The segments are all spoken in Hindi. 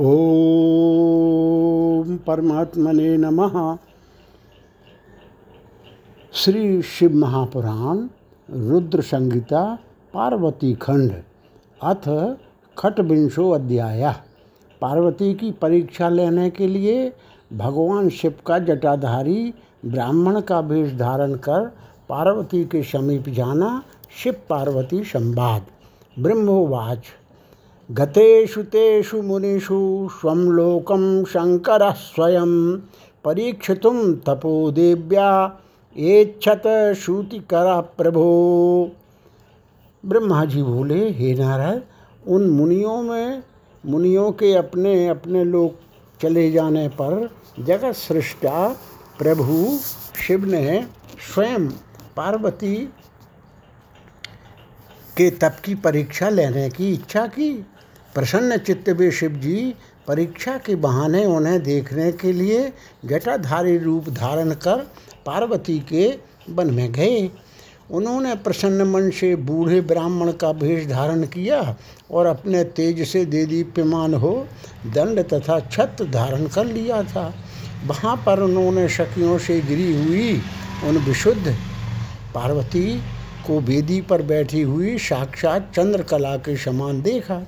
ओम परमात्मने नमः। श्री शिव महापुराण, रुद्र संगीता पार्वती खंड, अथ खटविंशो अध्याय। पार्वती की परीक्षा लेने के लिए भगवान शिव का जटाधारी ब्राह्मण का वेश धारण कर पार्वती के समीप जाना शिव पार्वती संवाद ब्रह्मोवाच। गतेषु तेषु मुनिषु स्वं लोकं शङ्करः स्वयं परीक्षितुं तपोदेव्या एच्छत श्रुतिकरा प्रभो। ब्रह्मा जी बोले, हे नारद, उन मुनियों में, मुनियों के अपने अपने लोग चले जाने पर जगत सृष्टा प्रभु शिव ने स्वयं पार्वती के तप की परीक्षा लेने की इच्छा की। प्रसन्न चित्त वे शिव जी परीक्षा के बहाने उन्हें देखने के लिए जटाधारी रूप धारण कर पार्वती के वन में गए। उन्होंने प्रसन्न मन से बूढ़े ब्राह्मण का भेष धारण किया और अपने तेज से दे दीप्यमान हो दंड तथा छत धारण कर लिया था। वहाँ पर उन्होंने सखियों से गिरी हुई उन विशुद्ध पार्वती को वेदी पर बैठी हुई साक्षात चंद्रकला के समान देखा।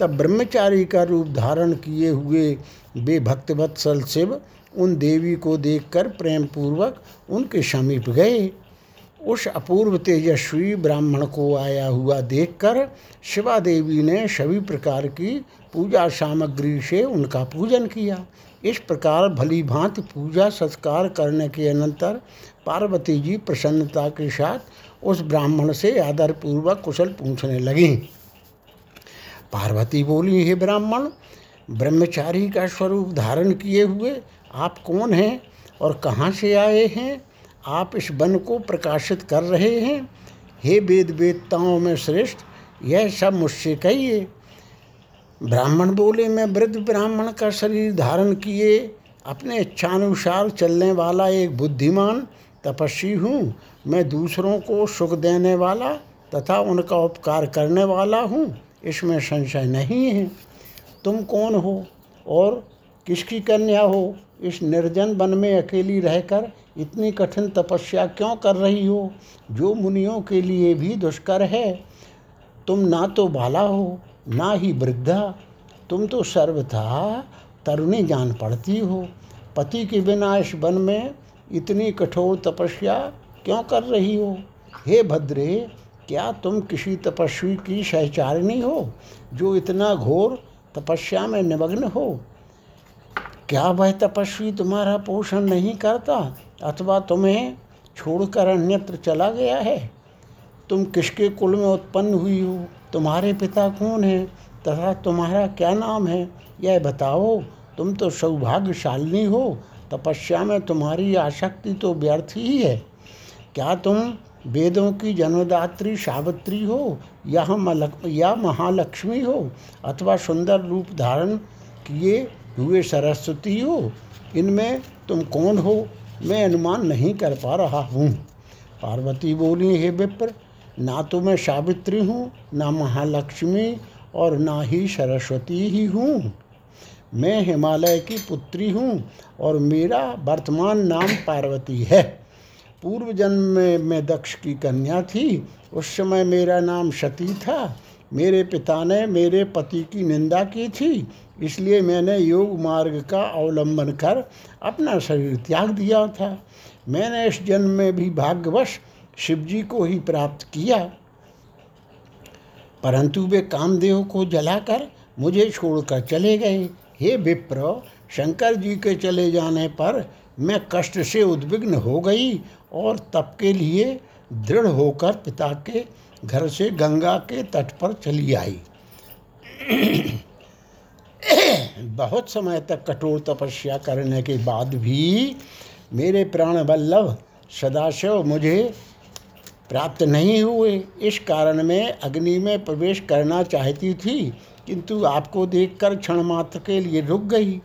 तब ब्रह्मचारी का रूप धारण किए हुए वे भक्तवत्सल शिव उन देवी को देखकर प्रेम पूर्वक उनके समीप गए। उस अपूर्व तेजस्वी ब्राह्मण को आया हुआ देखकर शिवा देवी ने सभी प्रकार की पूजा सामग्री से उनका पूजन किया। इस प्रकार भली भांति पूजा सत्कार करने के अनंतर पार्वती जी प्रसन्नता के साथ उस ब्राह्मण से आदरपूर्वक कुशल पूछने लगी। पार्वती बोली, हे ब्राह्मण, ब्रह्मचारी का स्वरूप धारण किए हुए आप कौन हैं और कहाँ से आए हैं? आप इस वन को प्रकाशित कर रहे हैं। हे वेद वेदताओं में श्रेष्ठ, यह सब मुझसे कहिए। ब्राह्मण बोले, मैं वृद्ध ब्राह्मण का शरीर धारण किए, अपने इच्छानुसार चलने वाला एक बुद्धिमान तपस्वी हूँ। मैं दूसरों को सुख देने वाला तथा उनका उपकार करने वाला हूँ। इसमें संशय नहीं है। तुम कौन हो और किसकी कन्या हो? इस निर्जन वन में अकेली रहकर इतनी कठिन तपस्या क्यों कर रही हो? जो मुनियों के लिए भी दुष्कर है। तुम ना तो बाला हो, ना ही वृद्धा। तुम तो सर्वथा तरुणी जान पड़ती हो। पति के बिना इस वन में इतनी कठोर तपस्या क्यों कर रही हो? हे भद्रे क्या तुम किसी तपस्वी की सहचारिणी हो, जो इतना घोर तपस्या में निमग्न हो? क्या वह तपस्वी तुम्हारा पोषण नहीं करता, अथवा तुम्हें छोड़कर अन्यत्र चला गया है? तुम किसके कुल में उत्पन्न हुई हो? तुम्हारे पिता कौन हैं? तथा तुम्हारा क्या नाम है? यह बताओ। तुम तो सौभाग्यशालिनी हो। तपस्या में तुम्हारी आसक्ति तो व्यर्थ ही है। क्या तुम वेदों की जन्मदात्री सावित्री हो, या या महालक्ष्मी हो, अथवा सुंदर रूप धारण किए हुए सरस्वती हो, इनमें तुम कौन हो, मैं अनुमान नहीं कर पा रहा हूँ। पार्वती बोली, हे विप्र, ना तो मैं सावित्री हूँ, ना महालक्ष्मी और ना ही सरस्वती ही हूँ। मैं हिमालय की पुत्री हूँ और मेरा वर्तमान नाम पार्वती है। पूर्व जन्म में मैं दक्ष की कन्या थी, उस समय मेरा नाम सती था। मेरे पिता ने मेरे पति की निंदा की थी, इसलिए मैंने योग मार्ग का अवलंबन कर अपना शरीर त्याग दिया था। मैंने इस जन्म में भी भाग्यवश शिवजी को ही प्राप्त किया। परंतु वे कामदेव को जलाकर मुझे छोड़कर चले गए। हे विप्र, शंकर जी के चले जाने पर मैं कष्ट से उद्विग्न हो गई और तप के लिए दृढ़ होकर पिता के घर से गंगा के तट पर चली आई। बहुत समय तक कठोर तपस्या करने के बाद भी मेरे प्राण वल्लभ सदाशिव मुझे प्राप्त नहीं हुए। इस कारण मैं अग्नि में प्रवेश करना चाहती थी, किंतु आपको देखकर क्षण मात्र के लिए रुक गई।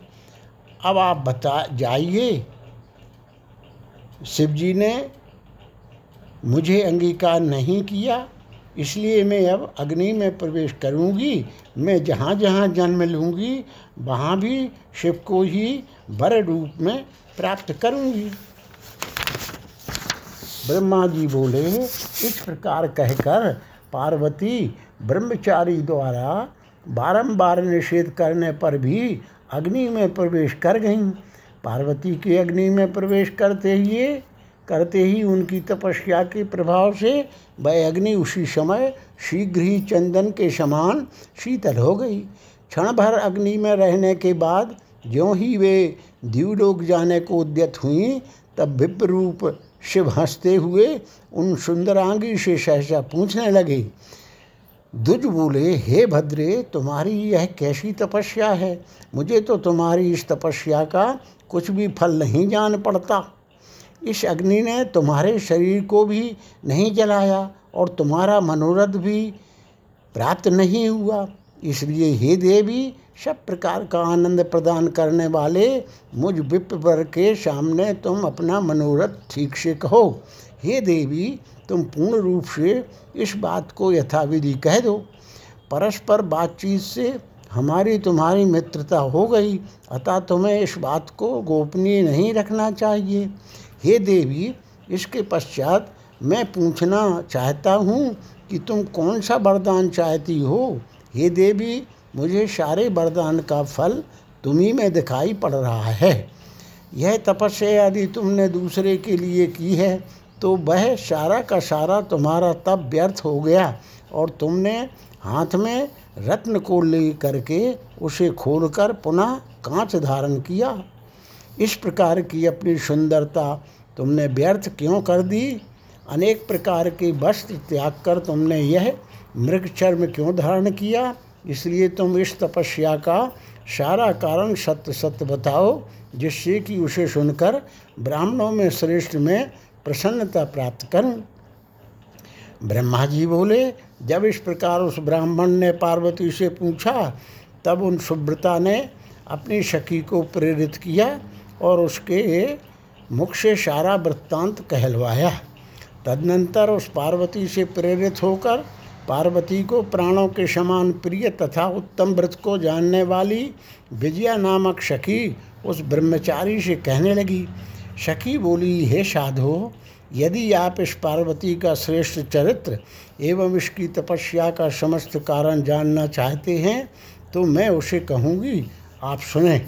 अब आप बता, जाइए। शिव जी ने मुझे अंगीकार नहीं किया, इसलिए मैं अब अग्नि में प्रवेश करूँगी, मैं जहाँ जहाँ जन्म लूँगी, वहाँ भी शिव को ही वर रूप में प्राप्त करूँगी। ब्रह्मा जी बोले, इस प्रकार कहकर पार्वती ब्रह्मचारी द्वारा बारंबार निषेध करने पर भी अग्नि में प्रवेश कर गईं। पार्वती के अग्नि में प्रवेश करते ही करते ही उनकी तपस्या के प्रभाव से वह अग्नि उसी समय शीघ्र ही चंदन के समान शीतल हो गई। क्षण भर अग्नि में रहने के बाद ज्यों ही वे द्यूलोक जाने को उद्यत हुई, तब विप्र रूप शिव हँसते हुए उन सुंदरांगी से सहसा पूछने लगे, दुज बोले, हे भद्रे, तुम्हारी यह कैसी तपस्या है? मुझे तो तुम्हारी इस तपस्या का कुछ भी फल नहीं जान पड़ता। इस अग्नि ने तुम्हारे शरीर को भी नहीं जलाया और तुम्हारा मनोरथ भी प्राप्त नहीं हुआ। इसलिए हे देवी, सब प्रकार का आनंद प्रदान करने वाले मुझ विप्र के सामने तुम अपना मनोरथ ठीक से कहो। हे देवी, तुम पूर्ण रूप से इस बात को यथाविधि कह दो। परस्पर बातचीत से हमारी तुम्हारी मित्रता हो गई, अतः तुम्हें इस बात को गोपनीय नहीं रखना चाहिए। हे देवी, इसके पश्चात मैं पूछना चाहता हूँ कि तुम कौन सा वरदान चाहती हो? हे देवी, मुझे सारे वरदान का फल तुम्ही में दिखाई पड़ रहा है। यह तपस्या यदि तुमने दूसरे के लिए की है तो वह सारा का सारा तुम्हारा तब व्यर्थ हो गया और तुमने हाथ में रत्न को ले करके उसे खोलकर पुनः कांच धारण किया। इस प्रकार की अपनी सुंदरता तुमने व्यर्थ क्यों कर दी? अनेक प्रकार के वस्त्र त्याग कर तुमने यह मृग चर्म क्यों धारण किया? इसलिए तुम इस तपस्या का सारा कारण सत्य सत्य बताओ, जिससे कि उसे सुनकर ब्राह्मणों में श्रेष्ठ में प्रसन्नता प्राप्त करूँ। ब्रह्मा जी बोले जब इस प्रकार उस ब्राह्मण ने पार्वती से पूछा, तब उन सुब्रता ने अपनी सखी को प्रेरित किया और उसके मुख से सारा वृत्तांत कहलवाया। तदनंतर उस पार्वती से प्रेरित होकर पार्वती को प्राणों के समान प्रिय तथा उत्तम व्रत को जानने वाली विजया नामक सखी उस ब्रह्मचारी से कहने लगी, सखी बोली, हे साधो यदि आप इस पार्वती का श्रेष्ठ चरित्र एवं इसकी तपस्या का समस्त कारण जानना चाहते हैं तो मैं उसे कहूँगी, आप सुने।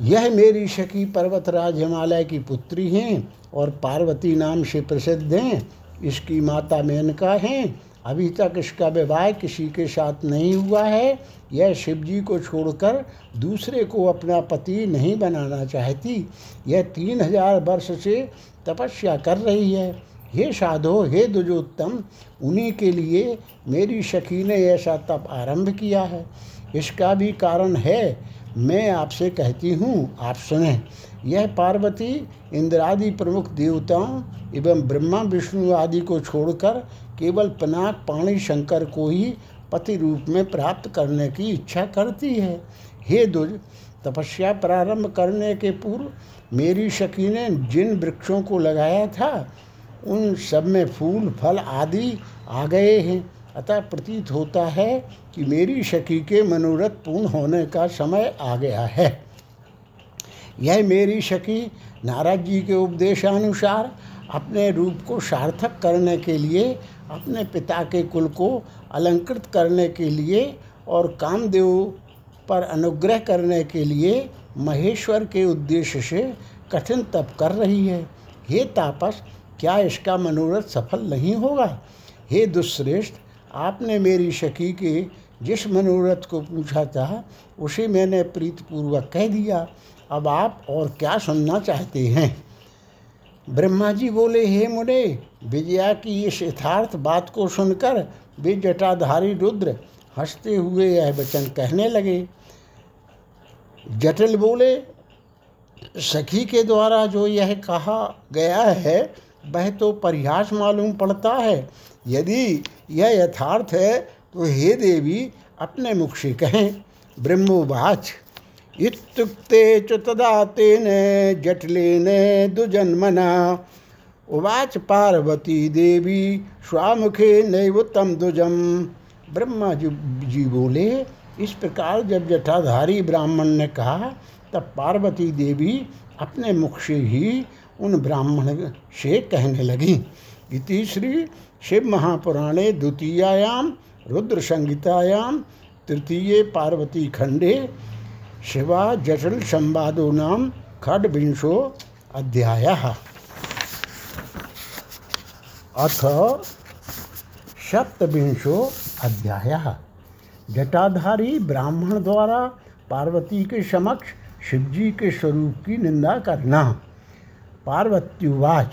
यह मेरी शकी पर्वतराज हिमालय की पुत्री हैं और पार्वती नाम से प्रसिद्ध हैं। इसकी माता मेनका हैं। अभी तक इसका विवाह किसी के साथ नहीं हुआ है। यह शिव जी को छोड़कर दूसरे को अपना पति नहीं बनाना चाहती। यह तीन हज़ार वर्ष से तपस्या कर रही है। हे साधो, हे दुजोत्तम, उन्हीं के लिए मेरी सखी ने ऐसा तप आरंभ किया है। इसका भी कारण है, मैं आपसे कहती हूँ, आप सुने। यह पार्वती, इंद्रादि प्रमुख देवताओं एवं ब्रह्मा, विष्णु आदि को छोड़कर केवल पनाक पाणी शंकर को ही पति रूप में प्राप्त करने की इच्छा करती है। हे दुज तपस्या प्रारंभ करने के पूर्व मेरी शकी ने जिन वृक्षों को लगाया था, उन सब में फूल, फल आदि आ गए हैं। अतः प्रतीत होता है कि मेरी शकी के मनोरथ पूर्ण होने का समय आ गया है। यह मेरी शकी नारद जी के उपदेशानुसार अपने रूप को सार्थक करने के लिए अपने पिता के कुल को अलंकृत करने के लिए और कामदेव पर अनुग्रह करने के लिए महेश्वर के उद्देश्य से कठिन तप कर रही है। हे तापस, क्या इसका मनोरथ सफल नहीं होगा? हे दुश्रेष्ठ आपने मेरी शकी के जिस मनोरथ को पूछा था, उसे मैंने प्रीतपूर्वक कह दिया। अब आप और क्या सुनना चाहते हैं? ब्रह्मा जी बोले, हे मुने, विजया की इस यथार्थ बात को सुनकर वे जटाधारी रुद्र हँसते हुए यह वचन कहने लगे। जटिल बोले, सखी के द्वारा जो यह कहा गया है, वह तो परिहास मालूम पड़ता है। यदि यह यथार्थ है तो हे देवी, अपने मुख से कहें। ब्रह्मोवाच इत्युक्ते च तदा तेन जटिलेन दुजन्मना। उवाच पार्वती देवी, स्वामुखे नैव तम दुजम ब्रह्मा जी जी बोले, इस प्रकार जब जटाधारी ब्राह्मण ने कहा, तब पार्वती देवी अपने मुख से ही उन ब्राह्मण से कहने लगी। इति श्री शिव महापुराणे द्वितीयायाम रुद्र संहितायाम तृतीय पार्वती खंडे शिवा जटल संवादो खड्विंशो अध्याय। अथ सप्तविंशो अध्याय। जटाधारी ब्राह्मण द्वारा पार्वती के समक्ष शिवजी के स्वरूप की निंदा करना। पार्वत्युवाच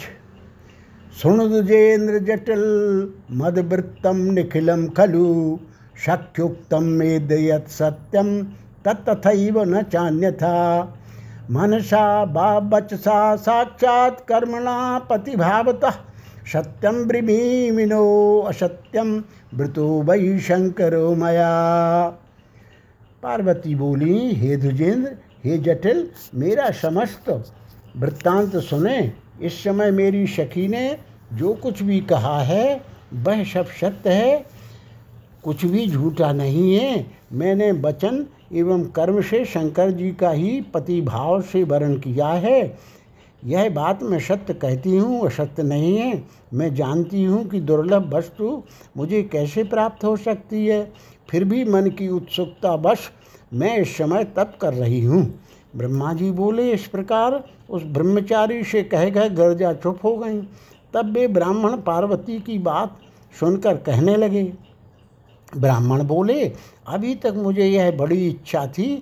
सुणुजेन्द्र जटिल, मदवृत्तम निखिलम खलु, शक्युक्तम मेदयत सत्यम तत्थैव न चान्यथा। मनसा बाबचसा साक्षात् कर्मणा पतिभावतः। सत्यम ब्रमीमिनो असत्यम मृतो वही शंकरो मया। पार्वती बोली, हे ध्वजेंद्र हे जटिल, मेरा समस्त वृत्तांत सुने। इस समय मेरी सखी ने जो कुछ भी कहा है, वह सब सत्य है। कुछ भी झूठा नहीं है। मैंने वचन एवं कर्म से शंकर जी का ही पतिभाव से वर्ण किया है। यह बात मैं सत्य कहती हूँ असत्य नहीं है। मैं जानती हूँ कि दुर्लभ वस्तु मुझे कैसे प्राप्त हो सकती है। फिर भी मन की उत्सुकता वश मैं इस समय तप कर रही हूँ। ब्रह्मा जी बोले, इस प्रकार उस ब्रह्मचारी से कह गए गर्जा चुप हो गई। तब वे ब्राह्मण पार्वती की बात सुनकर कहने लगे ब्राह्मण बोले, अभी तक मुझे यह बड़ी इच्छा थी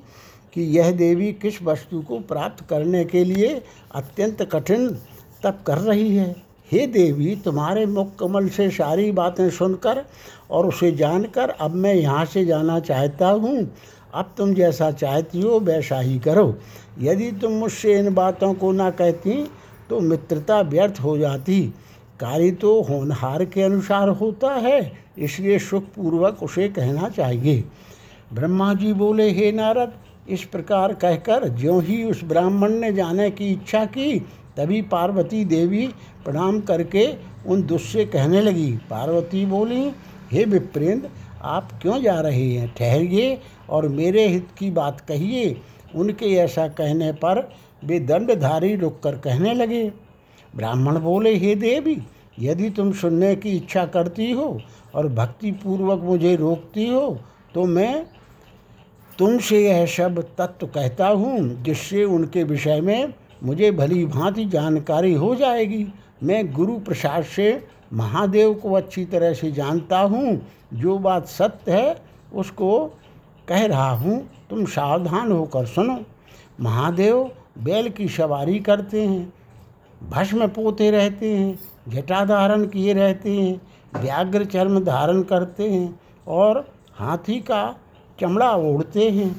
कि यह देवी किस वस्तु को प्राप्त करने के लिए अत्यंत कठिन तप कर रही है। हे देवी, तुम्हारे मुख कमल से सारी बातें सुनकर और उसे जानकर अब मैं यहाँ से जाना चाहता हूँ। अब तुम जैसा चाहती हो, वैसा ही करो। यदि तुम मुझसे इन बातों को ना कहती तो मित्रता व्यर्थ हो जाती। कार्य तो होनहार के अनुसार होता है। इसलिए सुखपूर्वक उसे कहना चाहिए। ब्रह्मा जी बोले, हे नारद, इस प्रकार कहकर ज्यों ही उस ब्राह्मण ने जाने की इच्छा की, तभी पार्वती देवी प्रणाम करके उन दुष्य कहने लगी। पार्वती बोली, हे विप्रेंद्र आप क्यों जा रहे हैं? ठहरिए और मेरे हित की बात कहिए। उनके ऐसा कहने पर वे दंडधारी रुक कर कहने लगे। ब्राह्मण बोले, हे देवी, यदि तुम सुनने की इच्छा करती हो और भक्ति पूर्वक मुझे रोकती हो तो मैं तुमसे यह सब तत्व कहता हूँ, जिससे उनके विषय में मुझे भली भांति जानकारी हो जाएगी। मैं गुरु प्रसाद से महादेव को अच्छी तरह से जानता हूँ। जो बात सत्य है, उसको कह रहा हूँ। तुम सावधान होकर सुनो। महादेव बैल की सवारी करते हैं, भस्म पोते रहते हैं जटा धारण किए रहते हैं। व्याघ्र चर्म धारण करते हैं और हाथी का चमड़ा ओढ़ते हैं।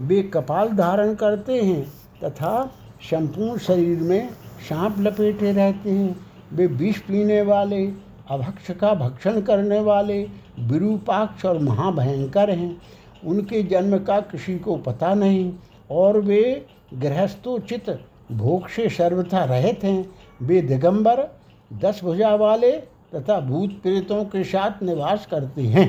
वे कपाल धारण करते हैं तथा संपूर्ण शरीर में सांप लपेटे रहते हैं। वे विष पीने वाले, अभक्ष का भक्षण करने वाले, विरूपाक्ष और महाभयंकर हैं। उनके जन्म का किसी को पता नहीं और वे गृहस्थोचित भोग से सर्वथा रहित हैं। वे दिगंबर दस भुजा वाले तथा भूत प्रेतों के साथ निवास करते हैं।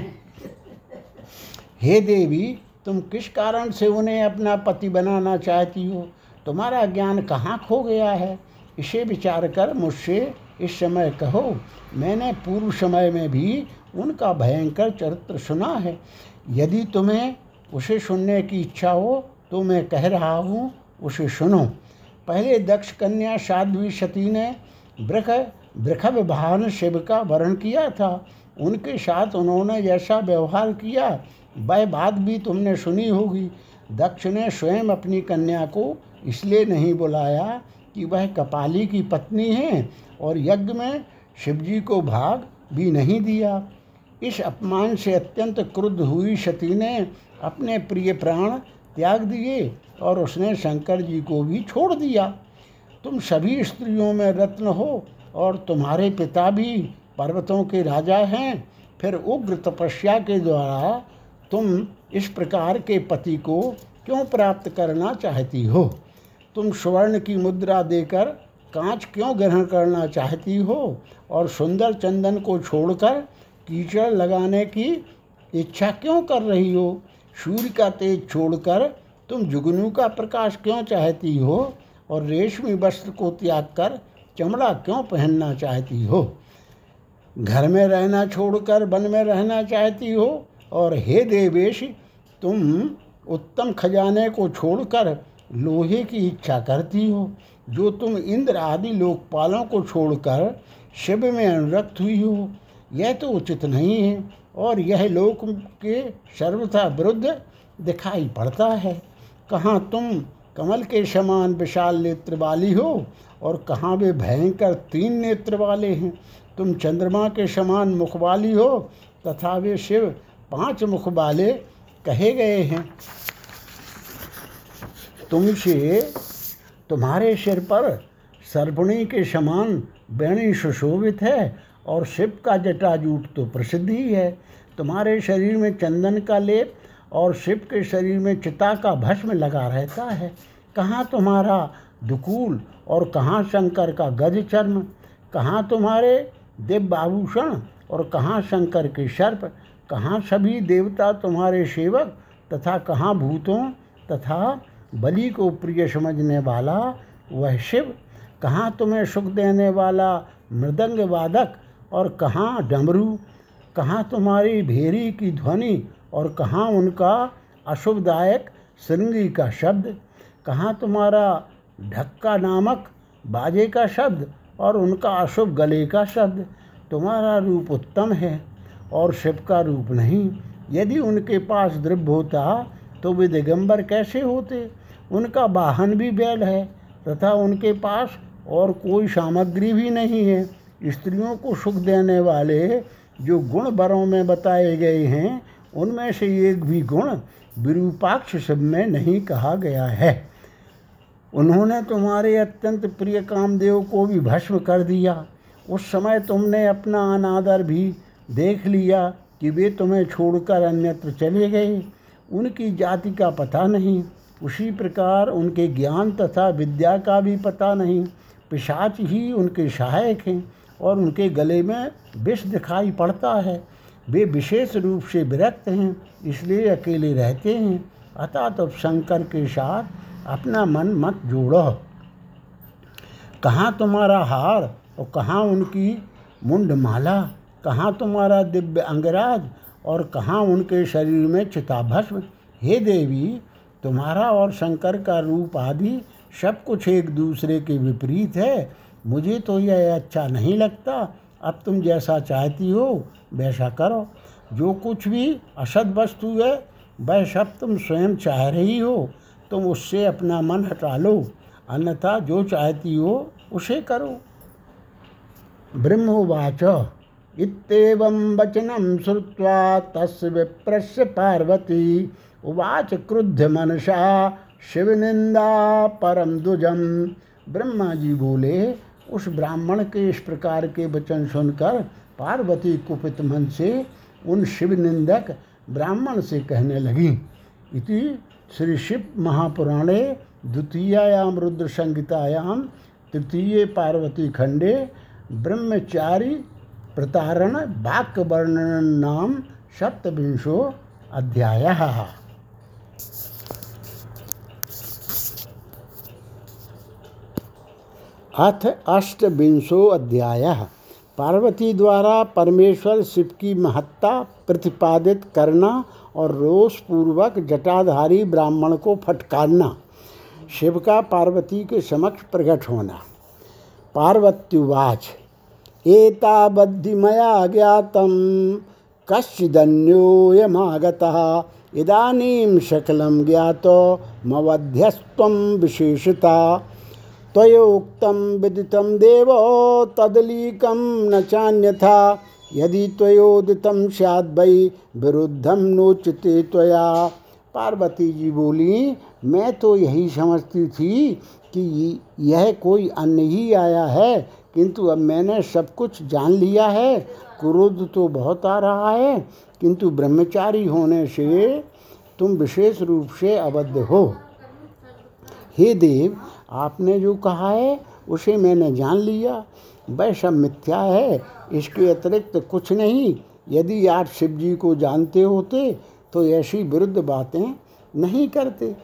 हे देवी, तुम किस कारण से उन्हें अपना पति बनाना चाहती हो? तुम्हारा ज्ञान कहाँ खो गया है? इसे विचार कर मुझसे इस समय कहो। मैंने पूर्व समय में भी उनका भयंकर चरित्र सुना है। यदि तुम्हें उसे सुनने की इच्छा हो तो मैं कह रहा हूँ, उसे सुनो। पहले दक्ष कन्या साध्वी सती ने वृख वृखभ भान शिव का वर्ण किया था। उनके साथ उन्होंने जैसा व्यवहार किया, वह बात भी तुमने सुनी होगी। दक्ष ने स्वयं अपनी कन्या को इसलिए नहीं बुलाया कि वह कपाली की पत्नी है और यज्ञ में शिवजी को भाग भी नहीं दिया। इस अपमान से अत्यंत क्रुद्ध हुई सती ने अपने प्रिय प्राण त्याग दिए और उसने शंकर जी को भी छोड़ दिया। तुम सभी स्त्रियों में रत्न हो और तुम्हारे पिता भी पर्वतों के राजा हैं। फिर उग्र तपस्या के द्वारा तुम इस प्रकार के पति को क्यों प्राप्त करना चाहती हो? तुम स्वर्ण की मुद्रा देकर कांच क्यों ग्रहण करना चाहती हो? और सुंदर चंदन को छोड़कर कीचड़ लगाने की इच्छा क्यों कर रही हो? सूर्य का तेज छोड़कर तुम जुगनू का प्रकाश क्यों चाहती हो? और रेशमी वस्त्र को त्याग कर चमड़ा क्यों पहनना चाहती हो? घर में रहना छोड़कर वन में रहना चाहती हो? और हे देवेश, तुम उत्तम खजाने को छोड़कर लोहे की इच्छा करती हो, जो तुम इंद्र आदि लोकपालों को छोड़कर शिव में अनुरक्त हुई हो। यह तो उचित नहीं है, और यह लोक के सर्वथा विरुद्ध दिखाई पड़ता है। कहाँ तुम कमल के समान विशाल नेत्र वाली हो और कहाँ वे भयंकर तीन नेत्र वाले हैं। तुम चंद्रमा के समान मुख वाली हो, तथा वे शिव पाँच मुख वाले कहे गए हैं। तुमसे तुम्हारे सिर पर सर्पणी के समान बेणी सुशोभित है और शिव का जटाजूट तो प्रसिद्ध ही है। तुम्हारे शरीर में चंदन का लेप और शिव के शरीर में चिता का भस्म लगा रहता है। कहाँ तुम्हारा दुकूल और कहाँ शंकर का गज चर्म, कहाँ तुम्हारे दिव्य आभूषण और कहाँ शंकर के सर्प, कहाँ सभी देवता तुम्हारे सेवक तथा कहाँ भूतों तथा बलि को प्रिय समझने वाला वह शिव, कहाँ तुम्हें सुख देने वाला मृदंग वादक और कहाँ डमरू, कहाँ तुम्हारी भेरी की ध्वनि और कहाँ उनका अशुभदायक श्रृंगी का शब्द, कहाँ तुम्हारा ढक्का नामक बाजे का शब्द और उनका अशुभ गले का शब्द। तुम्हारा रूप उत्तम है और शिव का रूप नहीं। यदि उनके पास द्रव्य होता तो वे दिगंबर कैसे होते? उनका वाहन भी बैल है, तथा उनके पास और कोई सामग्री भी नहीं है। स्त्रियों को सुख देने वाले जो गुण बरों में बताए गए हैं, उनमें से एक भी गुण विरूपाक्ष सब में नहीं कहा गया है। उन्होंने तुम्हारे अत्यंत प्रिय कामदेव को भी भस्म कर दिया। उस समय तुमने अपना अनादर भी देख लिया कि वे तुम्हें छोड़कर अन्यत्र चले गए। उनकी जाति का पता नहीं, उसी प्रकार उनके ज्ञान तथा विद्या का भी पता नहीं। पिशाच ही उनके सहायक हैं और उनके गले में विष दिखाई पड़ता है। वे विशेष रूप से विरक्त हैं, इसलिए अकेले रहते हैं। अतः तो शंकर के साथ अपना मन मत जोड़ो। कहाँ तुम्हारा हार और कहाँ उनकी मुंडमाला? कहाँ तुम्हारा दिव्य अंगराज और कहाँ उनके शरीर में चिताभस्म? हे देवी, तुम्हारा और शंकर का रूप आदि सब कुछ एक दूसरे के विपरीत है। मुझे तो यह अच्छा नहीं लगता। अब तुम जैसा चाहती हो, वैसा करो। जो कुछ भी असद वस्तु है, वह सब तुम स्वयं चाह रही हो। तुम उससे अपना मन हटा लो। अन्यथा जो चाहती हो, उसे करो। ब्रह्मोवाच इतम वचनम श्रुवा तस् विप्रस्य पार्वती। उवाच क्रुद्ध मनसा शिव निंदा परम दुजम ब्रह्मा जी बोले, उस ब्राह्मण के इस प्रकार के वचन सुनकर पार्वती कुपित मन से उन शिव निंदक ब्राह्मण से कहने लगी। इति श्री शिव महापुराणे द्वितीयायाम रुद्र संहितायाम तृतीय पार्वती खंडे, ब्रह्मचारी प्रतारण वाक्य वर्णन नाम सप्तविंशो अध्याय। अथ अष्टविंशो अध्याय। पार्वती द्वारा परमेश्वर शिव की महत्ता प्रतिपादित करना और रोष पूर्वक जटाधारी ब्राह्मण को फटकारना, शिव का पार्वती के समक्ष प्रकट होना। पार्वत्युवाच एतावद्धि ज्ञातम कश्चिदन्योयमागतः इदानीं सकलं ज्ञातो मवध्यस्त्वं विशेषता। त्वयोक्तं विदितं देवो, तदलीकं न चान्यथा यदि त्वयोदितं स्याद् वै विरुद्धम नोचते त्वया। पार्वती जी बोली, मैं तो यही समझती थी कि यह कोई अन्य ही आया है, किंतु अब मैंने सब कुछ जान लिया है। क्रोध तो बहुत आ रहा है, किंतु ब्रह्मचारी होने से तुम विशेष रूप से अबद्ध हो। हे देव, आपने जो कहा है, उसे मैंने जान लिया। वह सब मिथ्या है, इसके अतिरिक्त कुछ नहीं। यदि आप शिव जी को जानते होते तो ऐसी विरुद्ध बातें नहीं करते।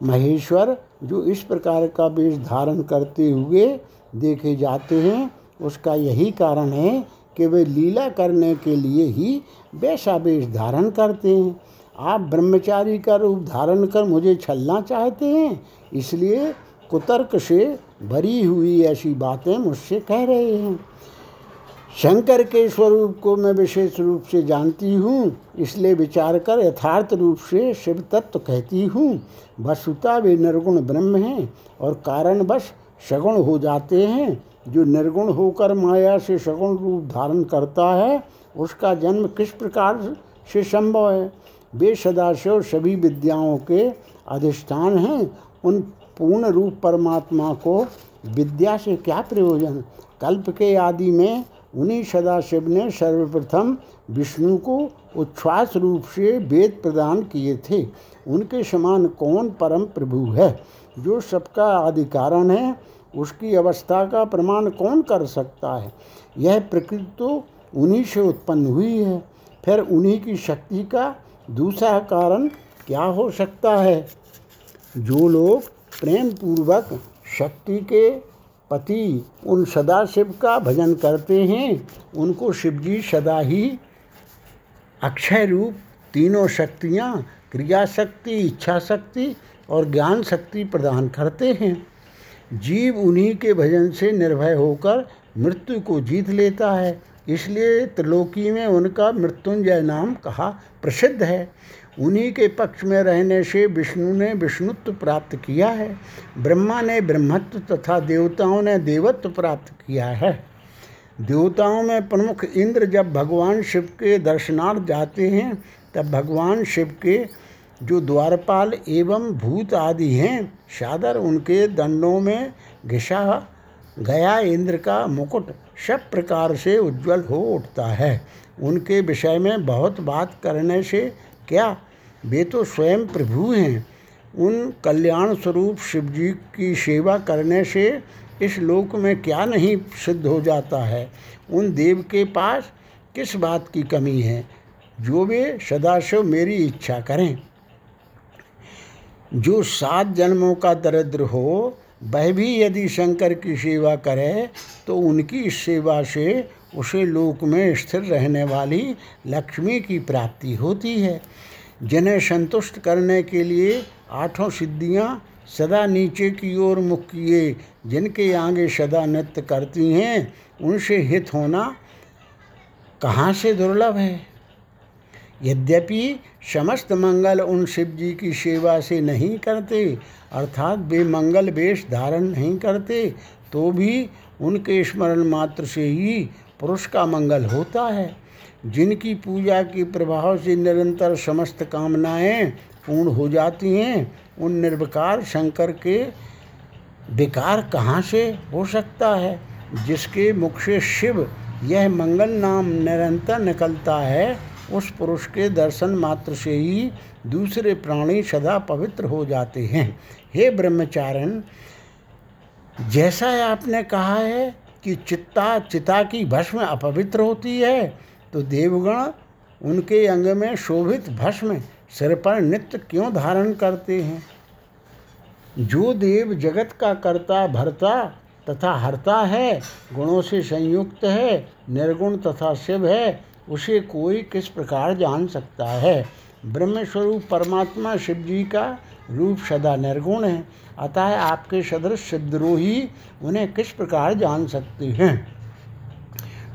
महेश्वर, जो इस प्रकार का वेश धारण करते हुए देखे जाते हैं, उसका यही कारण है कि वे लीला करने के लिए ही वैसा वेश धारण करते हैं। आप ब्रह्मचारी का रूप धारण कर मुझे छलना चाहते हैं, इसलिए कुतर्क से भरी हुई ऐसी बातें मुझसे कह रहे हैं। शंकर के स्वरूप को मैं विशेष रूप से जानती हूँ, इसलिए विचार कर यथार्थ रूप से शिव तत्व कहती हूँ। वसुता वे निर्गुण ब्रह्म हैं और कारणवश सगुण हो जाते हैं। जो निर्गुण होकर माया से सगुण रूप धारण करता है, उसका जन्म किस प्रकार से संभव है? वे सदाशिव सभी विद्याओं के अधिष्ठान हैं। उन पूर्ण रूप परमात्मा को विद्या से क्या प्रयोजन? कल्प के आदि में उन्हीं सदाशिव ने सर्वप्रथम विष्णु को उच्छ्वास रूप से वेद प्रदान किए थे। उनके समान कौन परम प्रभु है? जो सबका आदि कारण है, उसकी अवस्था का प्रमाण कौन कर सकता है? यह प्रकृति तो उन्हीं से उत्पन्न हुई है। फिर उन्हीं की शक्ति का दूसरा कारण क्या हो सकता है? जो लोग प्रेम पूर्वक शक्ति के पति उन सदाशिव का भजन करते हैं। उनको शिवजी सदा ही अक्षय रूप तीनों शक्तियाँ क्रिया शक्ति इच्छा शक्ति और ज्ञान शक्ति प्रदान करते हैं। जीव उन्हीं के भजन से निर्भय होकर मृत्यु को जीत लेता है। इसलिए त्रिलोकी में उनका मृत्युंजय नाम कहा प्रसिद्ध है। उन्हीं के पक्ष में रहने से विष्णु ने विष्णुत्व प्राप्त किया है, ब्रह्मा ने ब्रह्मत्व तथा देवताओं ने देवत्व प्राप्त किया है। देवताओं में प्रमुख इंद्र जब भगवान शिव के दर्शनार्थ जाते हैं, तब भगवान शिव के जो द्वारपाल एवं भूत आदि हैं, सादर उनके दंडों में घिसा गया इंद्र का मुकुट सब प्रकार से उज्जवल हो उठता है। उनके विषय में बहुत बात करने से क्या वे तो स्वयं प्रभु हैं। उन कल्याण स्वरूप शिव जी की सेवा करने से इस लोक में क्या नहीं सिद्ध हो जाता है? उन देव के पास किस बात की कमी है? जो वे सदाशिव मेरी इच्छा करें। जो सात जन्मों का दरिद्र हो, वह भी यदि शंकर की सेवा करे तो उनकी इस सेवा से उसे लोक में स्थिर रहने वाली लक्ष्मी की प्राप्ति होती है। जिन्हें संतुष्ट करने के लिए आठों सिद्धियाँ सदा नीचे की ओर मुख किए, जिनके आगे सदा नृत्य करती हैं, उनसे हित होना कहाँ से दुर्लभ है? यद्यपि समस्त मंगल उन शिव जी की सेवा से नहीं करते, अर्थात वे मंगल वेश धारण नहीं करते तो भी उनके स्मरण मात्र से ही पुरुष का मंगल होता है। जिनकी पूजा के प्रभाव से निरंतर समस्त कामनाएँ पूर्ण हो जाती हैं, उन निर्विकार शंकर के विकार कहाँ से हो सकता है? जिसके मुख से शिव यह मंगल नाम निरंतर निकलता है, उस पुरुष के दर्शन मात्र से ही दूसरे प्राणी सदा पवित्र हो जाते हैं। हे ब्रह्मचारण, जैसा आपने कहा है कि चित्ता चिता की भस्म अपवित्र होती है तो देवगण उनके अंग में शोभित भस्म सिर पर नित्य क्यों धारण करते हैं? जो देव जगत का कर्ता भरता तथा हरता है, गुणों से संयुक्त है, निर्गुण तथा शिव है, उसे कोई किस प्रकार जान सकता है? ब्रह्मस्वरूप परमात्मा शिव जी का रूप सदा निर्गुण है, अतः आपके सदृश सिद्धरोही उन्हें किस प्रकार जान सकते हैं?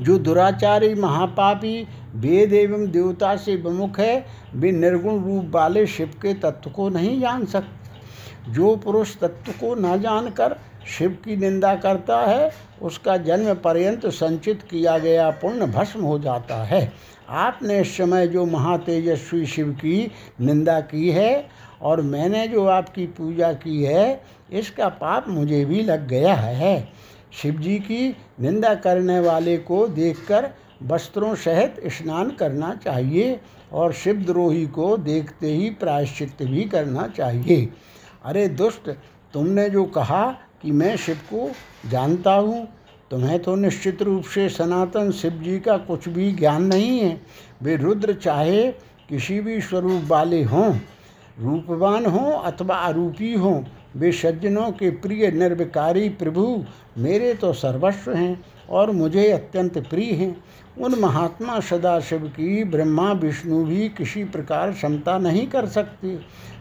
जो दुराचारी महापापी वेद एवं देवता से विमुख है, वे निर्गुण रूप वाले शिव के तत्व को नहीं जान सकते जो पुरुष तत्व को न जानकर शिव की निंदा करता है, उसका जन्म पर्यंत संचित किया गया पुण्य भस्म हो जाता है। आपने इस समय जो महातेजस्वी शिव की निंदा की है और मैंने जो आपकी पूजा की है, इसका पाप मुझे भी लग गया है। शिव जी की निंदा करने वाले को देखकर वस्त्रों सहित स्नान करना चाहिए और शिवद्रोही को देखते ही प्रायश्चित भी करना चाहिए। अरे दुष्ट, तुमने जो कहा कि मैं शिव को जानता हूँ, तुम्हें तो निश्चित रूप से सनातन शिव जी का कुछ भी ज्ञान नहीं है। वे रुद्र चाहे किसी भी स्वरूप वाले हों, रूपवान हों अथवा आरूपी हों वे सज्जनों के प्रिय निर्विकारी प्रभु, मेरे तो सर्वस्व हैं और मुझे अत्यंत प्रिय हैं। उन महात्मा सदाशिव की ब्रह्मा विष्णु भी किसी प्रकार क्षमता नहीं कर सकते।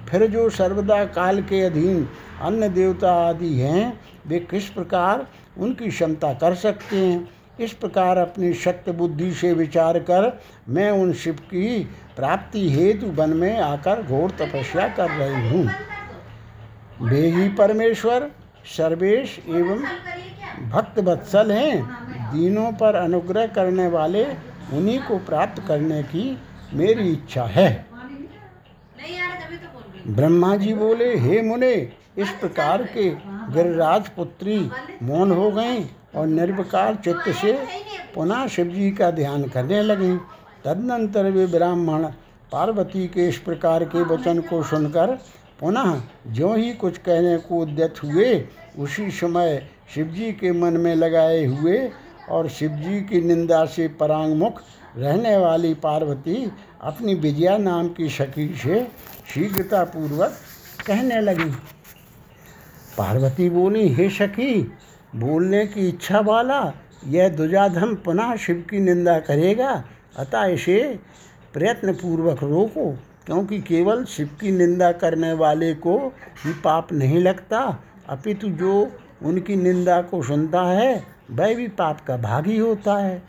फिर जो सर्वदा काल के अधीन अन्य देवता आदि हैं, वे किस प्रकार उनकी क्षमता कर सकते हैं? इस प्रकार अपनी शक्ति बुद्धि से विचार कर मैं उन शिव की प्राप्ति हेतु वन में आकर घोर तपस्या कर रही हूँ। वे ही परमेश्वर, सर्वेश एवं भक्त वत्सल हैं। दीनों पर अनुग्रह करने वाले, उन्हीं को प्राप्त करने की मेरी इच्छा है। ब्रह्मा जी बोले, हे मुने, इस प्रकार के गिरिराज पुत्री मौन हो गए और निर्विकार चित्त से पुनः शिव जी का ध्यान करने लगी। तदनंतर वे ब्राह्मण पार्वती के इस प्रकार के वचन को सुनकर पुनः जो ही कुछ कहने को उद्यत हुए, उसी समय शिवजी के मन में लगाए हुए और शिवजी की निंदा से परांगमुख रहने वाली पार्वती अपनी विजया नाम की सखी से शीघ्रतापूर्वक कहने लगी। पार्वती बोली, हे सखी, बोलने की इच्छा वाला, यह दुजाधम पुनः शिव की निंदा करेगा, अतः इसे प्रयत्नपूर्वक रोको। क्योंकि केवल शिव की निंदा करने वाले को ही पाप नहीं लगता, अपितु जो उनकी निंदा को सुनता है, वह भी पाप का भागी होता है।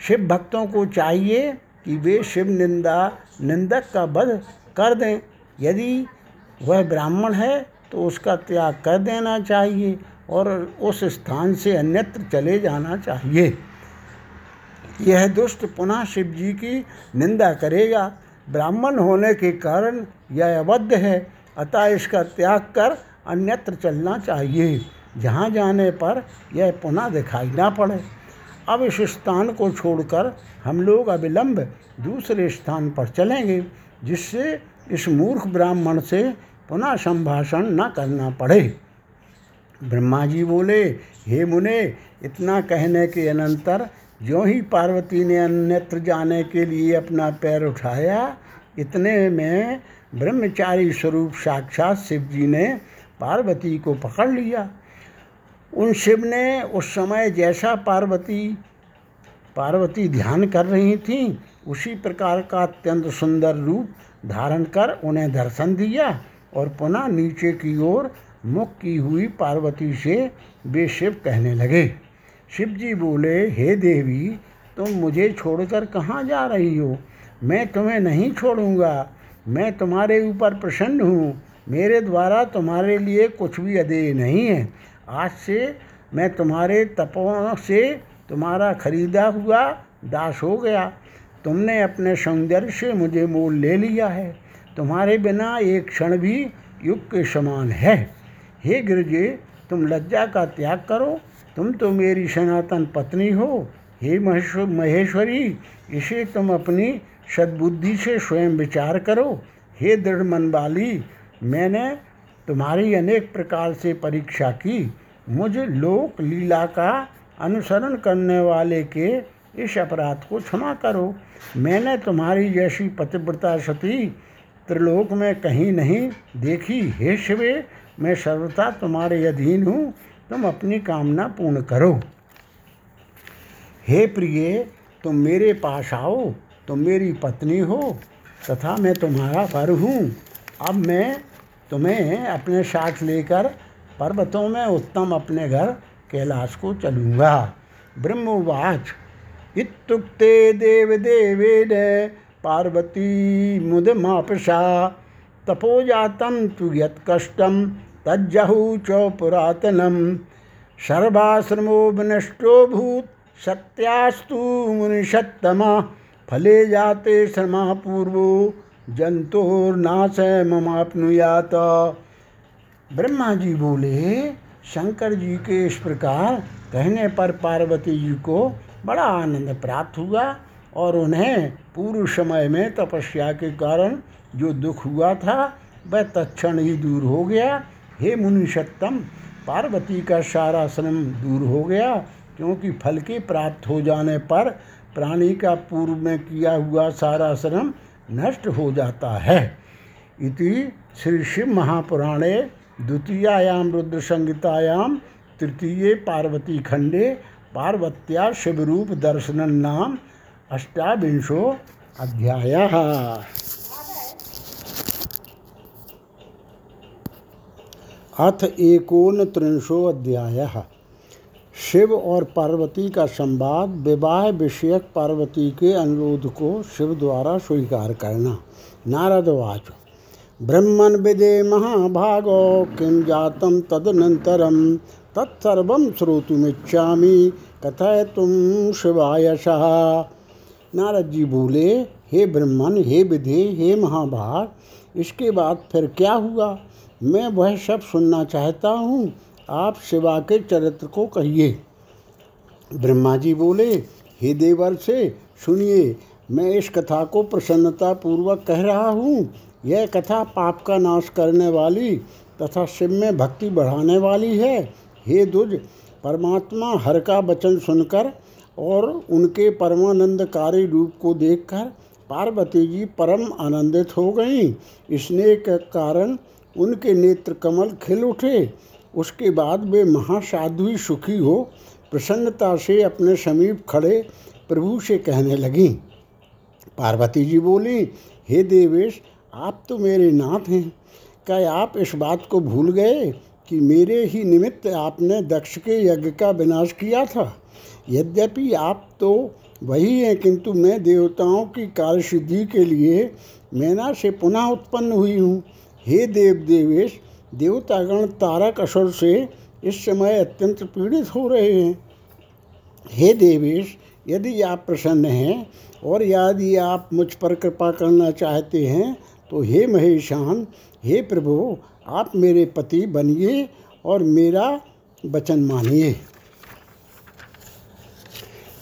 शिव भक्तों को चाहिए कि वे शिव निंदा, निंदक का वध कर दें। यदि वह ब्राह्मण है तो उसका त्याग कर देना चाहिए और उस स्थान से अन्यत्र चले जाना चाहिए। यह दुष्ट पुनः शिव जी की निंदा करेगा। ब्राह्मण होने के कारण यह अवध है, अतः इसका त्याग कर अन्यत्र चलना चाहिए। जहाँ जाने पर यह पुनः दिखाई ना पड़े। अब इस स्थान को छोड़कर हम लोग अविलंब दूसरे स्थान पर चलेंगे, जिससे इस मूर्ख ब्राह्मण से पुनः संभाषण न करना पड़े। ब्रह्मा जी बोले, हे मुने, इतना कहने के अनंतर जो ही पार्वती ने अन्यत्र जाने के लिए अपना पैर उठाया। इतने में ब्रह्मचारी स्वरूप साक्षात शिव जी ने पार्वती को पकड़ लिया। उन शिव ने उस समय जैसा पार्वती पार्वती ध्यान कर रही थी, उसी प्रकार का अत्यंत सुंदर रूप धारण कर उन्हें दर्शन दिया और पुनः नीचे की ओर मुख की हुई पार्वती से वे शिव कहने लगे। शिव जी बोले, हे देवी, तुम मुझे छोड़कर कहाँ जा रही हो? मैं तुम्हें नहीं छोड़ूँगा। मैं तुम्हारे ऊपर प्रसन्न हूँ। मेरे द्वारा तुम्हारे लिए कुछ भी अदेय नहीं है। आज से मैं तुम्हारे तपों से तुम्हारा खरीदा हुआ दास हो गया। तुमने अपने सौंदर्य से मुझे मोल ले लिया है। तुम्हारे बिना एक क्षण भी युग के समान है। हे गिरजे, तुम लज्जा का त्याग करो। तुम तो मेरी सनातन पत्नी हो। हे महेश्वरी, इसे तुम अपनी सद्बुद्धि से स्वयं विचार करो। हे दृढ़ मन वाली मैंने तुम्हारी अनेक प्रकार से परीक्षा की। मुझे लोक लीला का अनुसरण करने वाले के इस अपराध को क्षमा करो। मैंने तुम्हारी जैसी पतिव्रता सती त्रिलोक में कहीं नहीं देखी। हे शिवे, मैं सर्वथा तुम्हारे अधीन हूँ। तुम अपनी कामना पूर्ण करो। हे प्रिय, तुम मेरे पास आओ, तुम मेरी पत्नी हो, तथा मैं तुम्हारा वर हूँ। अब मैं तुम्हें अपने साथ लेकर पर्वतों में उत्तम अपने घर कैलाश को चलूँगा। ब्रह्मवाच। इत्युक्ते देवदेवेन पार्वती मुदमापसा तपोजातम तु यत्कष्टं तज्जहु च पुरातनं सर्वाश्रमो विनष्टोऽभूत् सत्यास्तु मुनिषत्तमा। फले जाते श्रमा पूर्वो जंतुर्नाश ममापनुयात। ब्रह्मा जी बोले, शंकर जी के इस प्रकार कहने पर पार्वती जी को बड़ा आनंद प्राप्त हुआ और उन्हें पूर्व समय में तपस्या के कारण जो दुख हुआ था, वह तत्क्षण ही दूर हो गया। हे मुनिषत्तम, पार्वती का सारा श्रम दूर हो गया, क्योंकि फल के प्राप्त हो जाने पर प्राणी का पूर्व में किया हुआ सारा श्रम नष्ट हो जाता है। इति श्री शिव महापुराणे द्वितीयायाम रुद्र संहितायाम तृतीय पार्वती खंडे पार्वत्या शिवरूप दर्शन नाम अष्टाविंशो अध्याय। अथ एकोन त्रिंशो अध्याय। शिव और पार्वती का संवाद, विवाह विषयक पार्वती के अनुरोध को शिव द्वारा स्वीकार करना। नारदवाच ब्रह्मण विदे महाभागो, किं जातम तदनंतरम तत्सर्व श्रोतुमिच्छामी कथय तुम शिवायशः नारद जी बोले, हे ब्रह्मन, हे विधे हे महाभाग, इसके बाद फिर क्या हुआ? मैं वह सब सुनना चाहता हूँ। आप शिवा के चरित्र को कहिए। ब्रह्मा जी बोले, हे देवर से, सुनिए, मैं इस कथा को प्रसन्नता पूर्वक कह रहा हूँ। यह कथा पाप का नाश करने वाली तथा शिव में भक्ति बढ़ाने वाली है। हे दुज, परमात्मा हर का वचन सुनकर और उनके परमानंदकारी रूप को देखकर पार्वती जी परम आनंदित हो गईं। इसने के कारण उनके नेत्र कमल खिल उठे। उसके बाद वे महासाध्वी सुखी हो, प्रसन्नता से अपने समीप खड़े प्रभु से कहने लगीं, पार्वती जी बोली, हे देवेश, आप तो मेरे नाथ हैं। क्या आप इस बात को भूल गए कि मेरे ही निमित्त आपने दक्ष के यज्ञ का विनाश किया था? यद्यपि आप तो वही हैं, किंतु मैं देवताओं की कार्य सिद्धि के लिए मैना से पुनः उत्पन्न हुई हूँ। हे देव देवेश, देवतागण तारक असुर से इस समय अत्यंत पीड़ित हो रहे हैं। हे देवेश, यदि आप प्रसन्न हैं और यदि आप मुझ पर कृपा करना चाहते हैं तो हे महेशान, हे प्रभु, आप मेरे पति बनिए और मेरा वचन मानिए।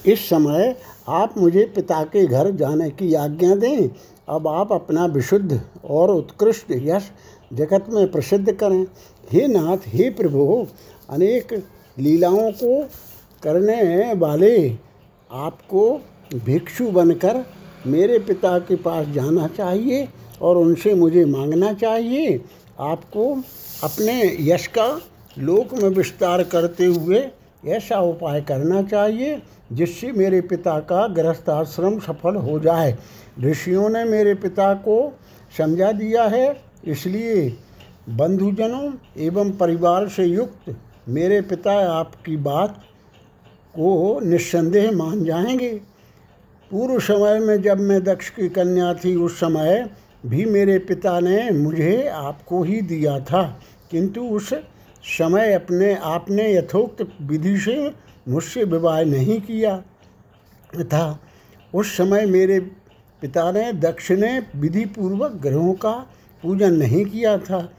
इस समय आप मुझे पिता के घर जाने की आज्ञा दें। अब आप अपना विशुद्ध और उत्कृष्ट यश जगत में प्रसिद्ध करें। हे नाथ, हे प्रभु, अनेक लीलाओं को करने वाले आपको भिक्षु बनकर मेरे पिता के पास जाना चाहिए और उनसे मुझे मांगना चाहिए। आपको अपने यश का लोक में विस्तार करते हुए ऐसा उपाय करना चाहिए। जिससे मेरे पिता का गृहस्थाश्रम सफल हो जाए। ऋषियों ने मेरे पिता को समझा दिया है। इसलिए बंधुजनों एवं परिवार से युक्त मेरे पिता आपकी बात को निस्संदेह मान जाएँगे। पूर्व समय में जब मैं दक्ष की कन्या थी, उस समय भी मेरे पिता ने मुझे आपको ही दिया था। किंतु उस समय अपने आपने यथोक्त विधि से मुझसे विवाह नहीं किया। था उस समय मेरे पिता ने दक्ष ने विधि पूर्वक ग्रहों का पूजन नहीं किया था।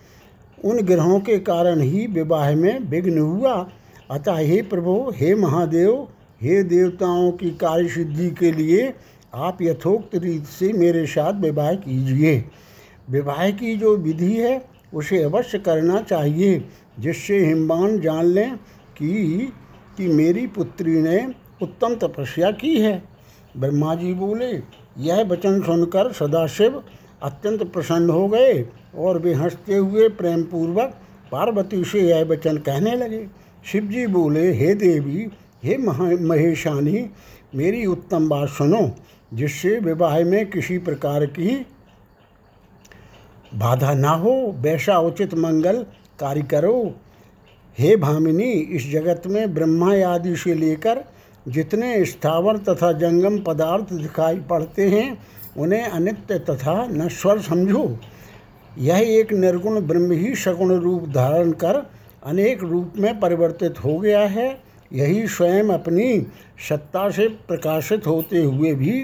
उन ग्रहों के कारण ही विवाह में विघ्न हुआ। अतः हे प्रभु, हे महादेव, हे देवताओं की कार्य सिद्धि के लिए आप यथोक्त रीत से मेरे साथ विवाह कीजिए। विवाह की जो विधि है, उसे अवश्य करना चाहिए, जिससे हिमबान जान लें कि कि मेरी पुत्री ने उत्तम तपस्या की है। ब्रह्मा जी बोले, यह वचन सुनकर सदाशिव अत्यंत प्रसन्न हो गए और वे हँसते हुए प्रेम पूर्वक पार्वती से यह वचन कहने लगे। शिव जी बोले, हे देवी, हे महा, महेशानी, मेरी उत्तम बात सुनो। जिससे विवाह में किसी प्रकार की बाधा ना हो, वैसा उचित मंगल कार्य करो। हे भामिनी, इस जगत में ब्रह्मा आदि से लेकर जितने स्थावर तथा जंगम पदार्थ दिखाई पड़ते हैं, उन्हें अनित्य तथा नश्वर समझो। यह एक निर्गुण ब्रह्म ही सगुण रूप धारण कर अनेक रूप में परिवर्तित हो गया है। यही स्वयं अपनी सत्ता से प्रकाशित होते हुए भी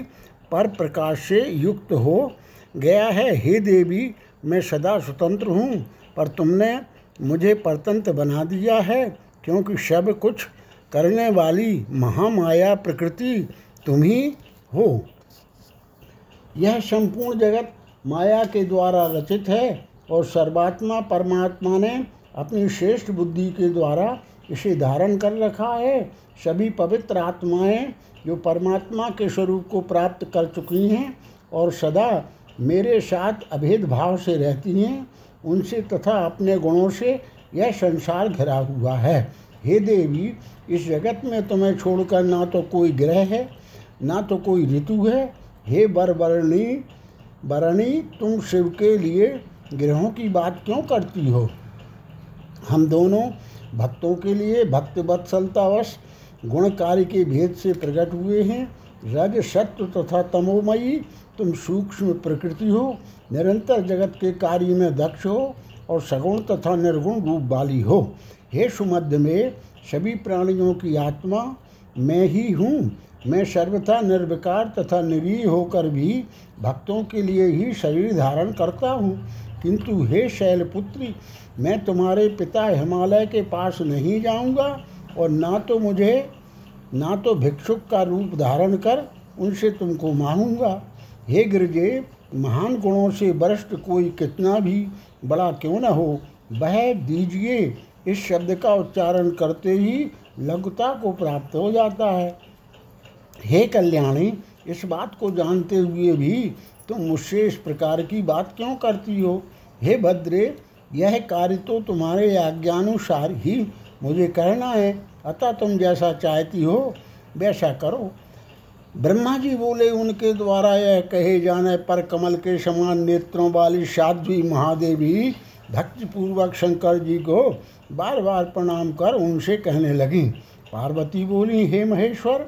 पर प्रकाश से युक्त हो गया है। हे देवी, मैं सदा स्वतंत्र हूँ, पर तुमने मुझे परतंत्र बना दिया है, क्योंकि सब कुछ करने वाली महामाया प्रकृति तुम ही हो। यह संपूर्ण जगत माया के द्वारा रचित है और सर्वात्मा परमात्मा ने अपनी श्रेष्ठ बुद्धि के द्वारा इसे धारण कर रखा है। सभी पवित्र आत्माएँ जो परमात्मा के स्वरूप को प्राप्त कर चुकी हैं और सदा मेरे साथ अभेद भाव से रहती हैं उनसे तथा अपने गुणों से यह संसार घिरा हुआ है। हे देवी, इस जगत में तुम्हें छोड़कर ना तो कोई ग्रह है, ना तो कोई ऋतु है। हे बरबरणी, बरणी, तुम शिव के लिए ग्रहों की बात क्यों करती हो? हम दोनों भक्तों के लिए भक्त वत्सलतावश गुण कार्य के भेद से प्रकट हुए हैं। रज सत्व तथा तमोमयी तुम सूक्ष्म प्रकृति हो, निरंतर जगत के कार्य में दक्ष हो और सगुण तथा निर्गुण रूप वाली हो। हे सुमध्य में सभी प्राणियों की आत्मा मैं ही हूँ। मैं सर्वथा निर्विकार तथा निरीह होकर भी भक्तों के लिए ही शरीर धारण करता हूँ। किंतु हे शैलपुत्री, मैं तुम्हारे पिता हिमालय के पास नहीं जाऊँगा और ना तो मुझे, ना तो भिक्षुक का रूप धारण कर उनसे तुमको मांगूँगा। हे गिरजे, महान गुणों से वरिष्ठ कोई कितना भी बड़ा क्यों न हो, वह दीजिए। इस शब्द का उच्चारण करते ही लघुता को प्राप्त हो जाता है। हे कल्याणी, इस बात को जानते हुए भी तुम मुझसे इस प्रकार की बात क्यों करती हो? हे भद्रे, यह कार्य तो तुम्हारे आज्ञानुसार ही मुझे करना है। अतः तुम जैसा चाहती हो, वैसा करो। ब्रह्मा जी बोले, उनके द्वारा यह कहे जाने पर कमल के समान नेत्रों वाली साध्वी महादेवी, भक्तिपूर्वक शंकर जी को बार बार प्रणाम कर उनसे कहने लगी। पार्वती बोली, हे महेश्वर,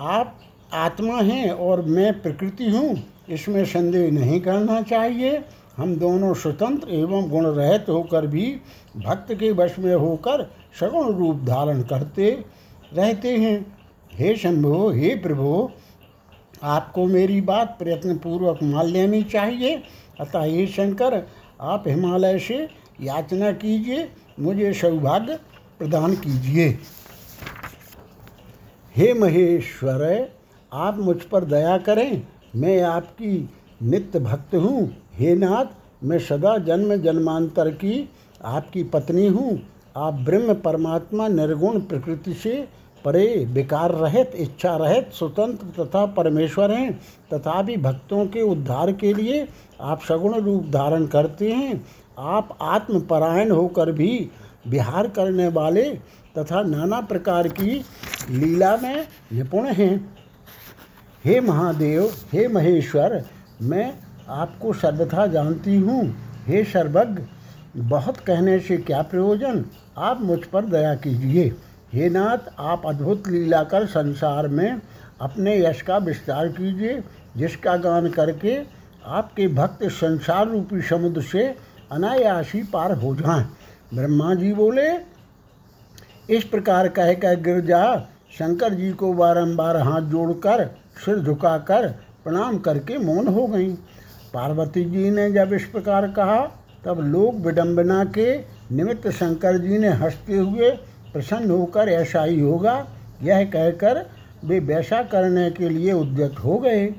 आप आत्मा हैं और मैं प्रकृति हूँ। इसमें संदेह नहीं करना चाहिए। हम दोनों स्वतंत्र एवं गुण रहित होकर भी भक्त के वश में होकर सगुण रूप धारण करते रहते हैं। हे शंभो, हे प्रभु, आपको मेरी बात प्रयत्नपूर्वक मान लेनी चाहिए। अतः हे शंकर, आप हिमालय से याचना कीजिए, मुझे सौभाग्य प्रदान कीजिए। हे महेश्वर, आप मुझ पर दया करें, मैं आपकी नित्य भक्त हूँ। हे नाथ, मैं सदा जन्म जन्मांतर की आपकी पत्नी हूँ। आप ब्रह्म परमात्मा निर्गुण प्रकृति से परे विकार रहित, इच्छा रहित, स्वतंत्र तथा परमेश्वर हैं तथा भी भक्तों के उद्धार के लिए आप सगुण रूप धारण करते हैं। आप आत्मपरायण होकर भी विहार करने वाले तथा नाना प्रकार की लीला में निपुण हैं। हे महादेव, हे महेश्वर, मैं आपको सर्वथा जानती हूँ। हे सर्वज्ञ, बहुत कहने से क्या प्रयोजन? आप मुझ पर दया कीजिए। हे नाथ, आप अद्भुत लीला कर संसार में अपने यश का विस्तार कीजिए, जिसका गान करके आपके भक्त संसार रूपी समुद्र से अनायासी पार हो जाएँ। ब्रह्मा जी बोले, इस प्रकार कह कह गिर जा, शंकर जी को बारंबार हाथ जोड़कर, सिर झुकाकर प्रणाम करके मौन हो गई। पार्वती जी ने जब इस प्रकार कहा, तब लोग विडंबना के निमित्त शंकर जी ने हँसते हुए प्रसन्न होकर ऐसा ही होगा। यह कहकर वे वैसा करने के लिए उद्यत हो गए।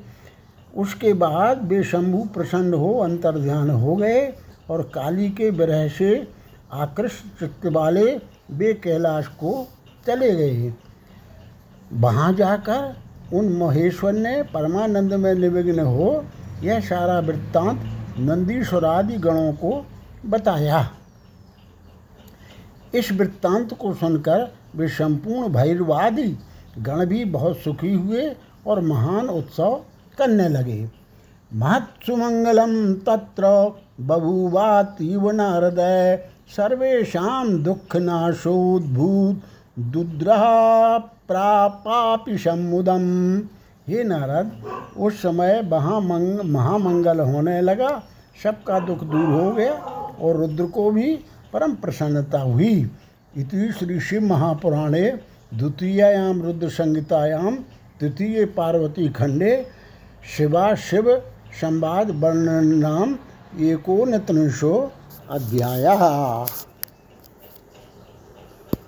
उसके बाद वे शंभु प्रसन्न हो, अंतर्ध्यान हो गए और काली के विरह से आकृष्ट चित्त वाले वे कैलाश को चले गए। वहाँ जाकर उन महेश्वर ने परमानंद में निविघ्न हो, यह सारा वृत्तांत नंदीश्वरादि गणों को बताया। इस वृत्तांत को सुनकर वे संपूर्ण भैरवादि गण भी बहुत सुखी हुए और महान उत्सव करने लगे। महत्सुमंगलम तत्र बभूवातीव नारदय सर्वेशा दुख नाशोद्भूत दुद्रह प्रापापि समुदम हे नारद, उस समय महामंग, महामंगल होने लगा, सबका दुख दूर हो गया और रुद्र को भी परम प्रसन्नता हुई। इति श्री शिव महापुराणे द्वितीयायाम रुद्र संहितायाम तृतीय पार्वती खंडे शिवा शिव संवाद वर्णन नाम एकोनत्रिशो अध्याय।